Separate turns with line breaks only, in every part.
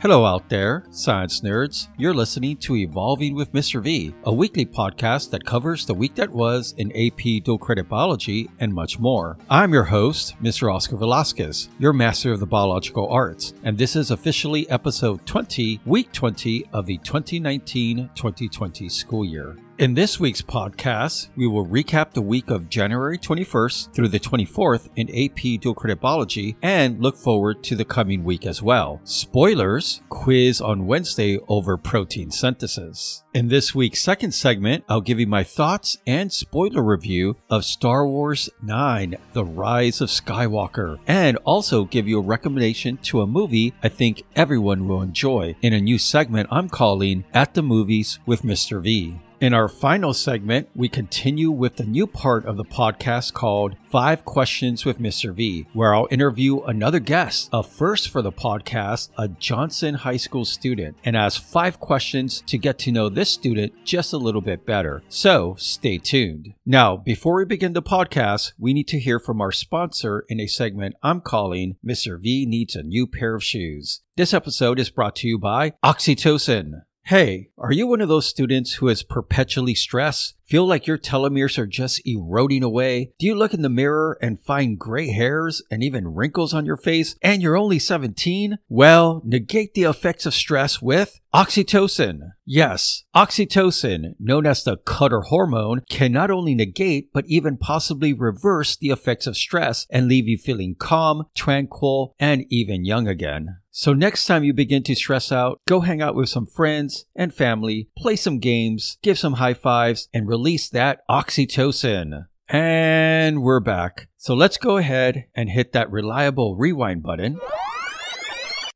Hello out there, science nerds. You're listening to Evolving with Mr. V, a weekly podcast that covers the week that was in AP dual credit biology and much more. I'm your host, Mr. Oscar Velasquez, your master of the biological arts, and this is officially episode 20, week 20 of the 2019 2020 school year. In this week's podcast, we will recap the week of January 21st through the 24th in AP Dual Credit Biology and look forward to the coming week as well. Spoilers, quiz on Wednesday over protein synthesis. In this week's second segment, I'll give you my thoughts and spoiler review of Star Wars 9 The Rise of Skywalker, and also give you a recommendation to a movie I think everyone will enjoy in a new segment I'm calling At the Movies with Mr. V. In our final segment, we continue with the new part of the podcast called Five Questions with Mr. V, where I'll interview another guest, a first for the podcast, a Johnson High School student, and ask five questions to get to know this student just a little bit better. So stay tuned. Now, before we begin the podcast, we need to hear from our sponsor in a segment I'm calling Mr. V Needs a New Pair of Shoes. This episode is brought to you by Oxytocin. Hey, are you one of those students who is perpetually stressed? Feel like your telomeres are just eroding away? Do you look in the mirror and find gray hairs and even wrinkles on your face and you're only 17? Well, negate the effects of stress with oxytocin. Yes, oxytocin, known as the cuddle hormone, can not only negate but even possibly reverse the effects of stress and leave you feeling calm, tranquil, and even young again. So next time you begin to stress out, go hang out with some friends and family, play some games, give some high fives, and release that oxytocin. And we're back. So let's go ahead and hit that reliable rewind button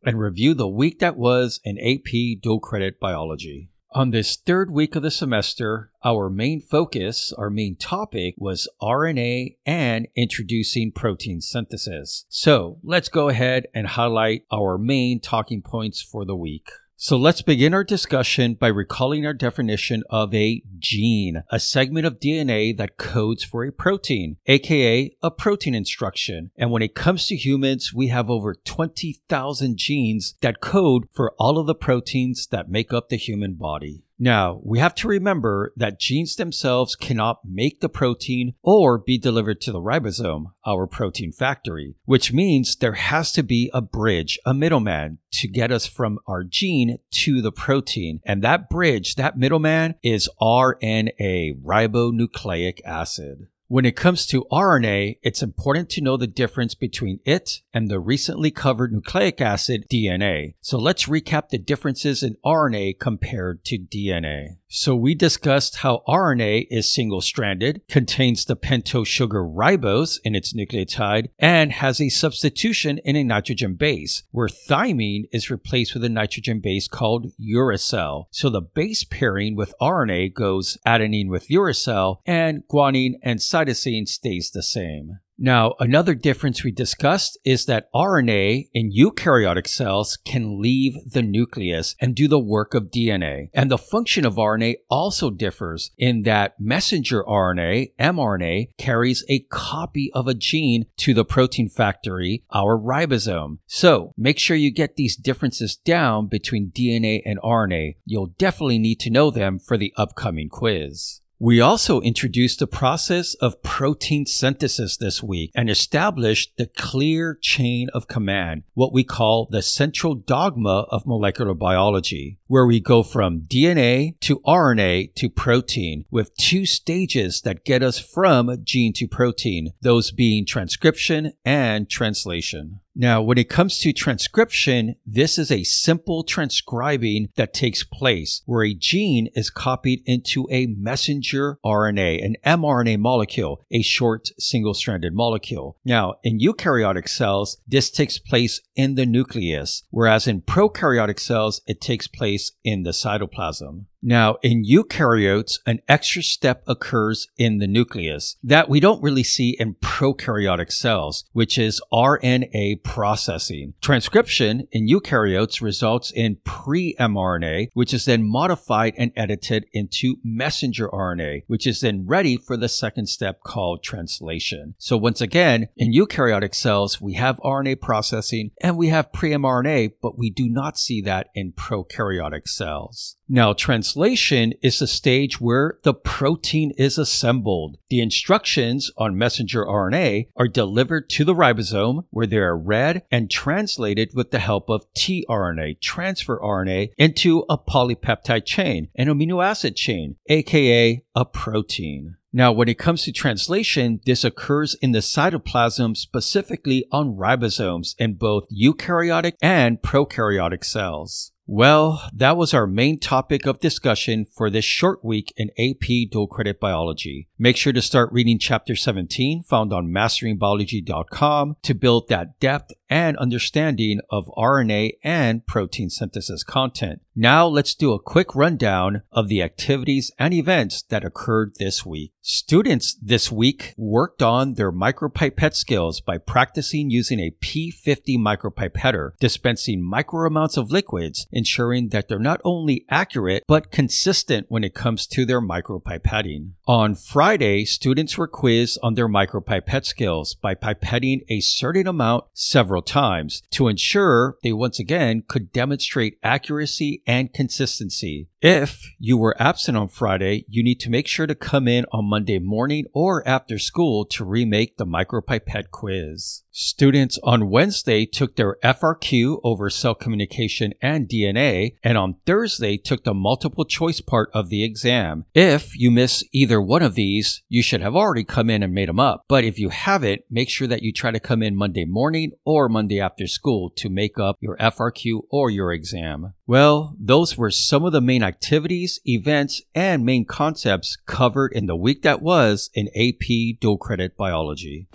and review the week that was in AP dual credit biology. On this third week of the semester, our main focus, our main topic was RNA and introducing protein synthesis. So let's go ahead and highlight our main talking points for the week. So let's begin our discussion by recalling our definition of a gene, a segment of DNA that codes for a protein, aka a protein instruction. And when it comes to humans, we have over 20,000 genes that code for all of the proteins that make up the human body. Now, we have to remember that genes themselves cannot make the protein or be delivered to the ribosome, our protein factory, which means there has to be a bridge, a middleman, to get us from our gene to the protein. And that bridge, that middleman, is RNA, ribonucleic acid. When it comes to RNA, it's important to know the difference between it and the recently covered nucleic acid DNA. So let's recap the differences in RNA compared to DNA. So we discussed how RNA is single stranded, contains the pentose sugar ribose in its nucleotide, and has a substitution in a nitrogen base, where thymine is replaced with a nitrogen base called uracil. So the base pairing with RNA goes adenine with uracil, and guanine and cytosine stays the same. Now, another difference we discussed is that RNA in eukaryotic cells can leave the nucleus and do the work of DNA. And the function of RNA also differs in that messenger RNA, mRNA, carries a copy of a gene to the protein factory, our ribosome. So make sure you get these differences down between DNA and RNA. You'll definitely need to know them for the upcoming quiz. We also introduced the process of protein synthesis this week and established the clear chain of command, what we call the central dogma of molecular biology, where we go from DNA to RNA to protein with two stages that get us from gene to protein, those being transcription and translation. Now, when it comes to transcription, this is a simple transcribing that takes place where a gene is copied into a messenger RNA, an mRNA molecule, a short single stranded molecule. Now, in eukaryotic cells, this takes place in the nucleus, whereas in prokaryotic cells, it takes place in the cytoplasm. Now, in eukaryotes, an extra step occurs in the nucleus that we don't really see in prokaryotic cells, which is RNA processing. Transcription in eukaryotes results in pre-mRNA, which is then modified and edited into messenger RNA, which is then ready for the second step called translation. So once again, in eukaryotic cells, we have RNA processing and we have pre-mRNA, but we do not see that in prokaryotic cells. Now, translation is the stage where the protein is assembled. The instructions on messenger RNA are delivered to the ribosome where they are read and translated with the help of tRNA, transfer RNA, into a polypeptide chain, an amino acid chain, aka a protein. Now, when it comes to translation, this occurs in the cytoplasm, specifically on ribosomes in both eukaryotic and prokaryotic cells. Well, that was our main topic of discussion for this short week in AP Dual Credit Biology. Make sure to start reading Chapter 17 found on masteringbiology.com to build that depth and understanding of RNA and protein synthesis content. Now let's do a quick rundown of the activities and events that occurred this week. Students this week worked on their micropipette skills by practicing using a P50 micropipetter, dispensing micro amounts of liquids, ensuring that they're not only accurate, but consistent when it comes to their micropipetting. On Friday, students were quizzed on their micropipette skills by pipetting a certain amount several times to ensure they once again could demonstrate accuracy and consistency. If you were absent on Friday, you need to make sure to come in on Monday morning or after school to remake the micropipette quiz. Students on Wednesday took their FRQ over cell communication and DNA, and on Thursday took the multiple choice part of the exam. If you miss either one of these, you should have already come in and made them up. But if you haven't, make sure that you try to come in Monday morning or Monday after school to make up your FRQ or your exam. Well, those were some of the main activities, events, and main concepts covered in the week that was in AP Dual Credit Biology.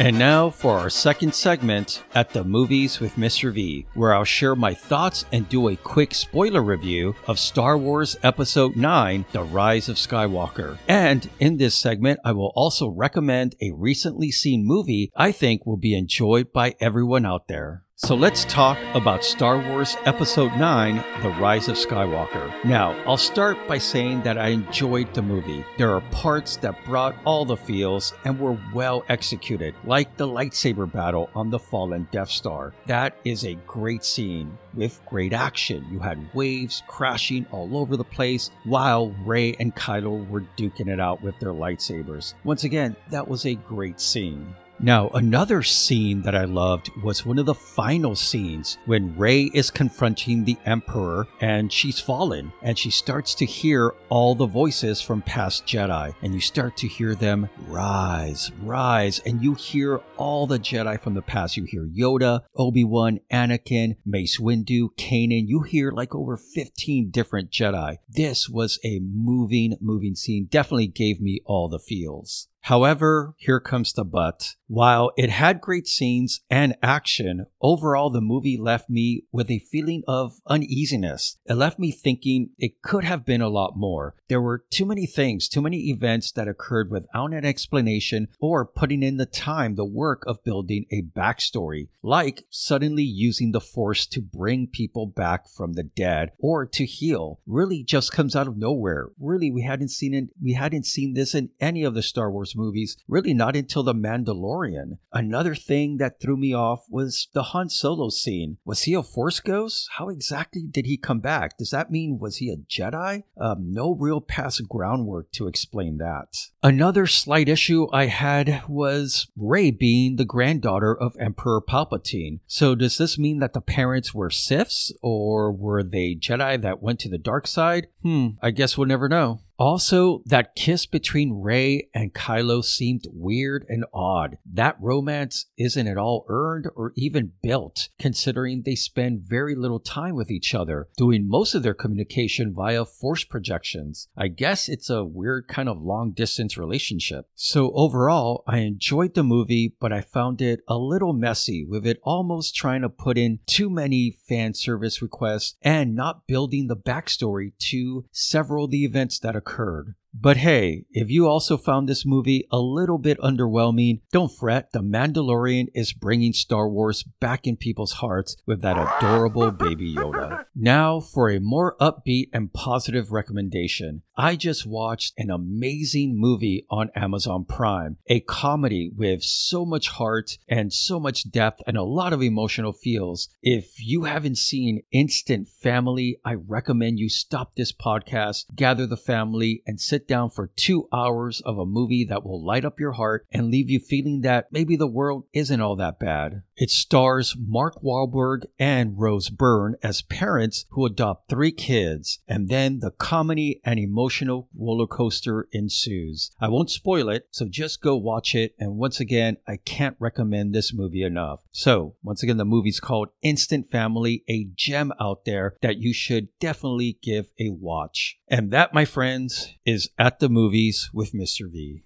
And now for our second segment at the Movies with Mr. V, where I'll share my thoughts and do a quick spoiler review of Star Wars Episode 9 The Rise of Skywalker. And in this segment, I will also recommend a recently seen movie I think will be enjoyed by everyone out there. So let's talk about Star Wars Episode 9 The Rise of Skywalker. Now, I'll start by saying that I enjoyed the movie. There are parts that brought all the feels and were well executed, like the lightsaber battle on the fallen Death Star. That is a great scene with great action. You had waves crashing all over the place while Rey and Kylo were duking it out with their lightsabers. Once again, that was a great scene. Now, another scene that I loved was one of the final scenes when Rey is confronting the Emperor and she's fallen and she starts to hear all the voices from past Jedi and you start to hear them rise, rise, and you hear all the Jedi from the past. You hear Yoda, Obi-Wan, Anakin, Mace Windu, Kanan. You hear like over 15 different Jedi. This was a moving, moving scene. Definitely gave me all the feels. However, here comes the but. While it had great scenes and action, overall the movie left me with a feeling of uneasiness. It left me thinking it could have been a lot more. There were too many things, too many events that occurred without an explanation or putting in the time, the work of building a backstory, like suddenly using the force to bring people back from the dead or to heal. Really just comes out of nowhere. Really, we hadn't seen it, we hadn't seen this in any of the Star Wars movies, really not until The Mandalorian. Another thing that threw me off was the Han Solo scene. Was he a Force ghost? How exactly did he come back? Does that mean was he a Jedi? Um, no real past groundwork to explain that. Another slight issue I had was Rey being the granddaughter of Emperor Palpatine. So does this mean that the parents were Siths or were they Jedi that went to the dark side? Hmm, I guess we'll never know. Also, that kiss between Rey and Kylo seemed weird and odd. That romance isn't at all earned or even built, considering they spend very little time with each other, doing most of their communication via force projections. I guess it's a weird kind of long distance relationship. So, overall, I enjoyed the movie, but I found it a little messy, with it almost trying to put in too many fan service requests and not building the backstory to several of the events that occurred occurred but hey, if you also found this movie a little bit underwhelming, don't fret. The Mandalorian is bringing Star Wars back in people's hearts with that adorable baby Yoda. Now for a more upbeat and positive recommendation. I just watched an amazing movie on Amazon Prime, a comedy with so much heart and so much depth and a lot of emotional feels. If you haven't seen Instant Family, I recommend you stop this podcast, gather the family, and sit down for two hours of a movie that will light up your heart and leave you feeling that maybe the world isn't all that bad. It stars Mark Wahlberg and Rose Byrne as parents who adopt three kids, and then the comedy and emotional roller coaster ensues. I won't spoil it, so just go watch it. And once again, I can't recommend this movie enough. So, once again, the movie's called Instant Family, a gem out there that you should definitely give a watch. And that, my friends, At the Movies with Mr. V.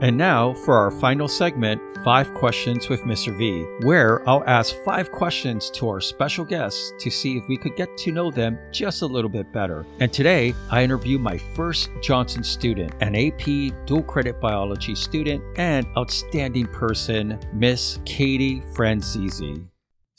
And now for our final segment, Five Questions with Mr. V, where I'll ask five questions to our special guests to see if we could get to know them just a little bit better. And today, I interview my first Johnson student, an AP dual credit biology student and outstanding person, Miss Katie Franzese.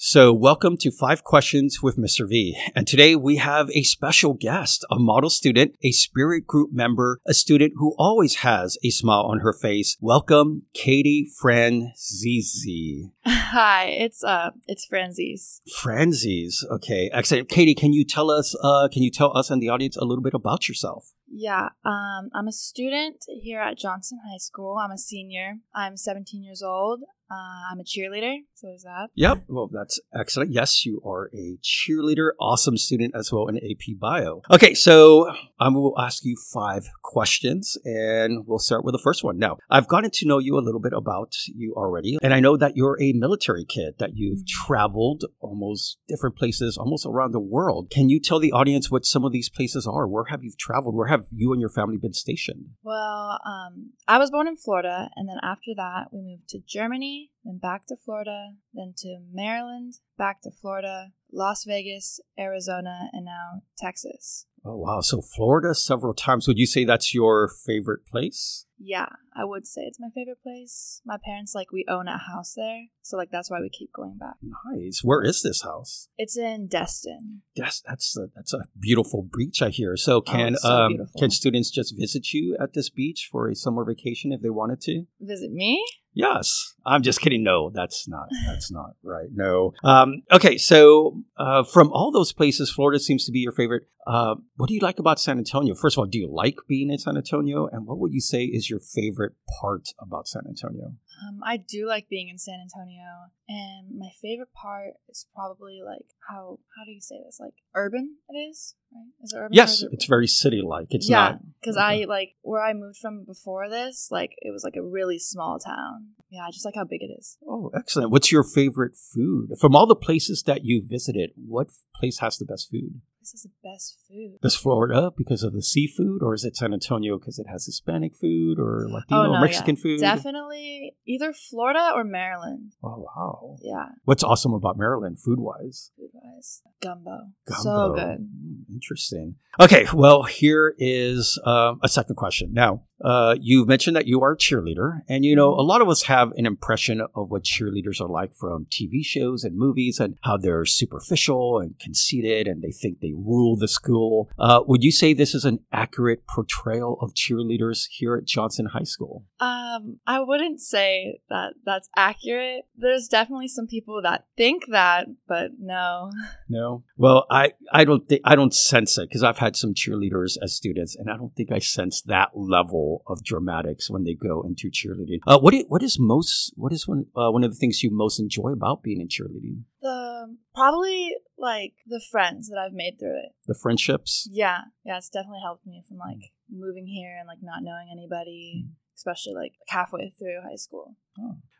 So, welcome to Five Questions with Mr. V. And today we have a special guest, a model student, a spirit group member, a student who always has a smile on her face. Welcome, Katie Franzese.
Hi, it's uh it's Franzese.
Franzese. Okay, excellent. Katie, can you tell us uh can you tell us and the audience a little bit about yourself?
Yeah, um, I'm a student here at Johnson High School. I'm a senior. I'm 17 years old. Uh, I'm a cheerleader. So is that?
Yep. Well, that's excellent. Yes, you are a cheerleader, awesome student as well in AP Bio. Okay, so I will ask you five questions, and we'll start with the first one. Now, I've gotten to know you a little bit about you already, and I know that you're a military kid. That you've
Mm-hmm.
traveled almost different places, almost around the world. Can you tell the audience what some of these places are? Where have you traveled? Where have you and your family been stationed?
Well, um, I was born in Florida, and then after that, we moved to Germany, me then back to Florida, then to Maryland, back to Florida, Las Vegas, Arizona, and now Texas.
Oh wow! So Florida several times. Would you say that's your favorite place?
Yeah, I would say it's my favorite place. My parents like we own a house there, so like that's why we keep going back.
Nice. Where is this house?
It's in Destin.
Yes, that's a, that's a beautiful beach. I hear. So can
it's so
um, can students just visit you at this beach for a summer vacation if they wanted to?
Visit me?
Yes, I'm just kidding. No, that's not. That's not right. No. Um, okay, so uh, from all those places, Florida seems to be your favorite. Uh, what do you like about San Antonio? First of all, do you like being in San Antonio? And what would you say is your favorite part about San Antonio?
Um, I do like being in San Antonio, and my favorite part is probably like how how do you say this? Like urban it is, right? Is it urban?
Yes,
it-
it's very city-like. It's
yeah,
not.
because
okay.
I like where I moved from before this. Like it was like a really small town. Yeah, I just like how big it is.
Oh, excellent. What's your favorite food? From all the places that you visited, what place has the best food?
This is the best food.
Is Florida because of the seafood, or is it San Antonio because it has Hispanic food or Latino,
oh no,
Mexican
yeah.
food?
Definitely either Florida or Maryland.
Oh, wow.
Yeah,
What's awesome about Maryland food wise?
food wise, gumbo. so good.
Interesting. Okay, well, here is uh, a second question. Now, uh, you mentioned that you are a cheerleader, and you know, a lot of us have an impression of what cheerleaders are like from TV shows and movies and how they're superficial and conceited and they think they rule the school. Uh, would you say this is an accurate portrayal of cheerleaders here at Johnson High School?
Um, I wouldn't say that that's accurate. There's definitely some people that think that, but no.
No. Well, I I don't think I don't sense it because I've had some cheerleaders as students, and I don't think I sense that level of dramatics when they go into cheerleading. Uh, what you, what is most what is one uh, one of the things you most enjoy about being in cheerleading?
The probably like the friends that I've made through it.
The friendships.
Yeah, yeah, it's definitely helped me from like moving here and like not knowing anybody, especially like halfway through high school.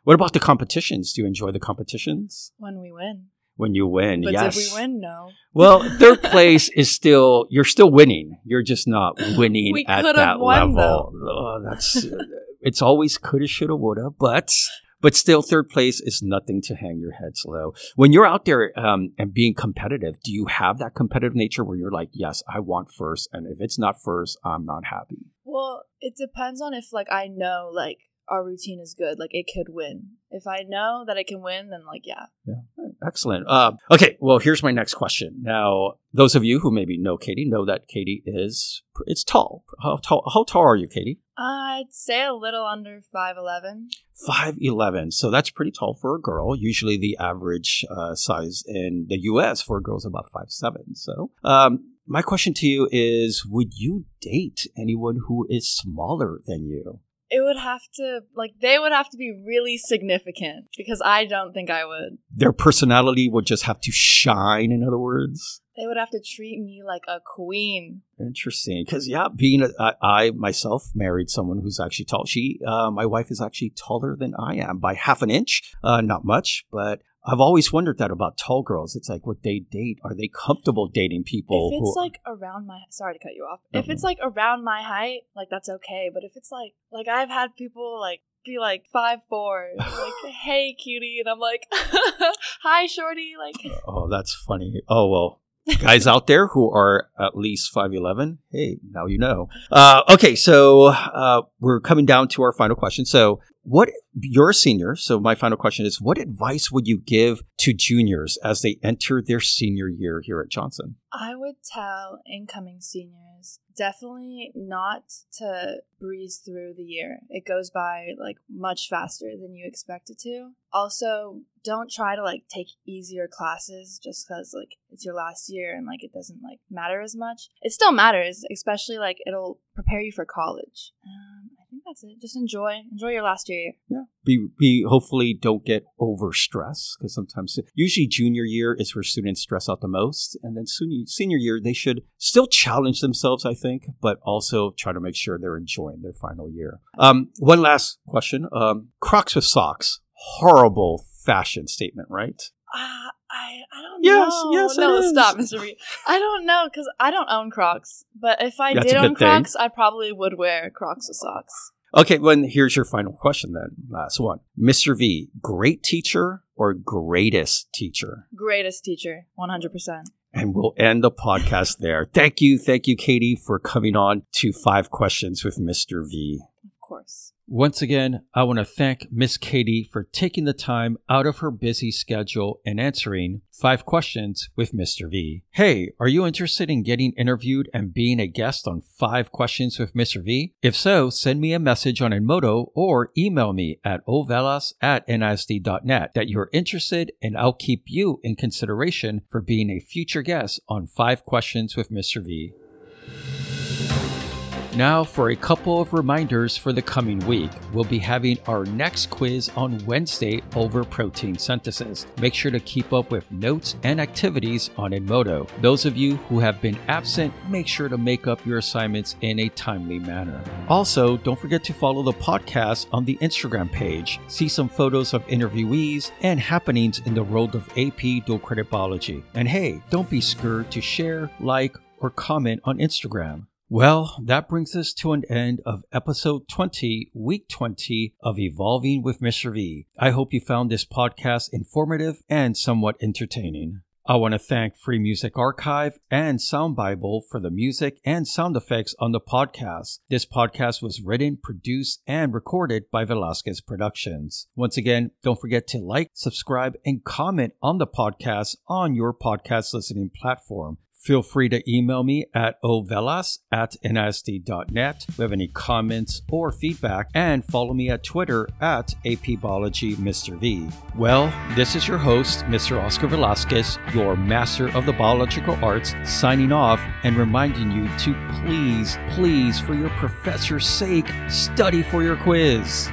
What about the competitions? Do you enjoy the competitions?
When we win,
When you win,
but
yes.
did we win? No.
Well, third place is still you're still winning. You're just not winning
We
at that
won,
level. Oh, that's it's always coulda, shoulda, woulda, but but still, third place is nothing to hang your heads low. When you're out there um, and being competitive, do you have that competitive nature where you're like, yes, I want first, and if it's not first, I'm not happy.
Well, it depends on if like I know like our routine is good, like it could win. If I know that it can win, then like yeah, yeah.
Excellent. Uh, okay, well, here's my next question. Now, those of you who maybe know Katie know that Katie is it's tall. How tall? How tall are you, Katie?
I'd say a little under five eleven.
Five eleven. So that's pretty tall for a girl. Usually, the average uh, size in the U.S. for a girl is about five seven. So, um, my question to you is: Would you date anyone who is smaller than you?
It would have to like they would have to be really significant because I don't think I would.
Their personality would just have to shine. In other words.
They would have to treat me like a queen.
Interesting, because yeah, being a, I, I myself married someone who's actually tall. She, uh, my wife, is actually taller than I am by half an inch. Uh, not much, but I've always wondered that about tall girls. It's like, would they date? Are they comfortable dating people?
if it's like around my sorry to cut you off. If it's uh-huh. like around my height, like that's okay. But if it's like like I've had people like be like five four, like hey cutie, and I'm like hi shorty, like
oh, that's funny. Oh well, guys out there who are at least five eleven, hey, now you know. Uh, okay, so uh, we're coming down to our final question. So, what you're a senior? So, my final question is: What advice would you give to juniors as they enter their senior year here at Johnson?
I would tell incoming seniors definitely not to breeze through the year. It goes by like much faster than you expect it to. Also, don't try to like take easier classes just cuz like it's your last year and like it doesn't like matter as much. It still matters, especially like it'll prepare you for college. Um, I think that's it. Just enjoy enjoy your last year.
Yeah. Be, be hopefully don't get overstressed because sometimes usually junior year is where students stress out the most and then senior, senior year they should still challenge themselves i think but also try to make sure they're enjoying their final year um, one last question um, crocs with socks horrible fashion statement right
Ah, I I don't
Yes,
know.
yes,
no, stop, Mr. V. I don't know because I don't own Crocs. But if I
That's
did own
good thing.
Crocs, I probably would wear Crocs with socks.
okay well here's your final question then last one mr v great teacher or greatest teacher
Greatest teacher, one hundred percent.
And we'll end the podcast there. Thank you. Thank you, Katie, for coming on to Five Questions with Mr. V.
Course.
Once again, I want to thank Miss Katie for taking the time out of her busy schedule and answering five questions with Mr. V. Hey, are you interested in getting interviewed and being a guest on Five Questions with Mr. V? If so, send me a message on Edmodo or email me at ovelas at nisd.net that you're interested and I'll keep you in consideration for being a future guest on Five Questions with Mr. V. Now, for a couple of reminders for the coming week, we'll be having our next quiz on Wednesday over protein synthesis. Make sure to keep up with notes and activities on Edmodo. Those of you who have been absent, make sure to make up your assignments in a timely manner. Also, don't forget to follow the podcast on the Instagram page. See some photos of interviewees and happenings in the world of AP dual credit biology. And hey, don't be scared to share, like, or comment on Instagram. Well, that brings us to an end of episode 20, week 20 of Evolving with Mr. V. I hope you found this podcast informative and somewhat entertaining. I want to thank Free Music Archive and Sound Bible for the music and sound effects on the podcast. This podcast was written, produced, and recorded by Velasquez Productions. Once again, don't forget to like, subscribe, and comment on the podcast on your podcast listening platform. Feel free to email me at ovelas at you have any comments or feedback, and follow me at Twitter at APBiology Mr. V. Well, this is your host, Mr. Oscar Velasquez, your master of the biological arts, signing off and reminding you to please, please, for your professor's sake, study for your quiz.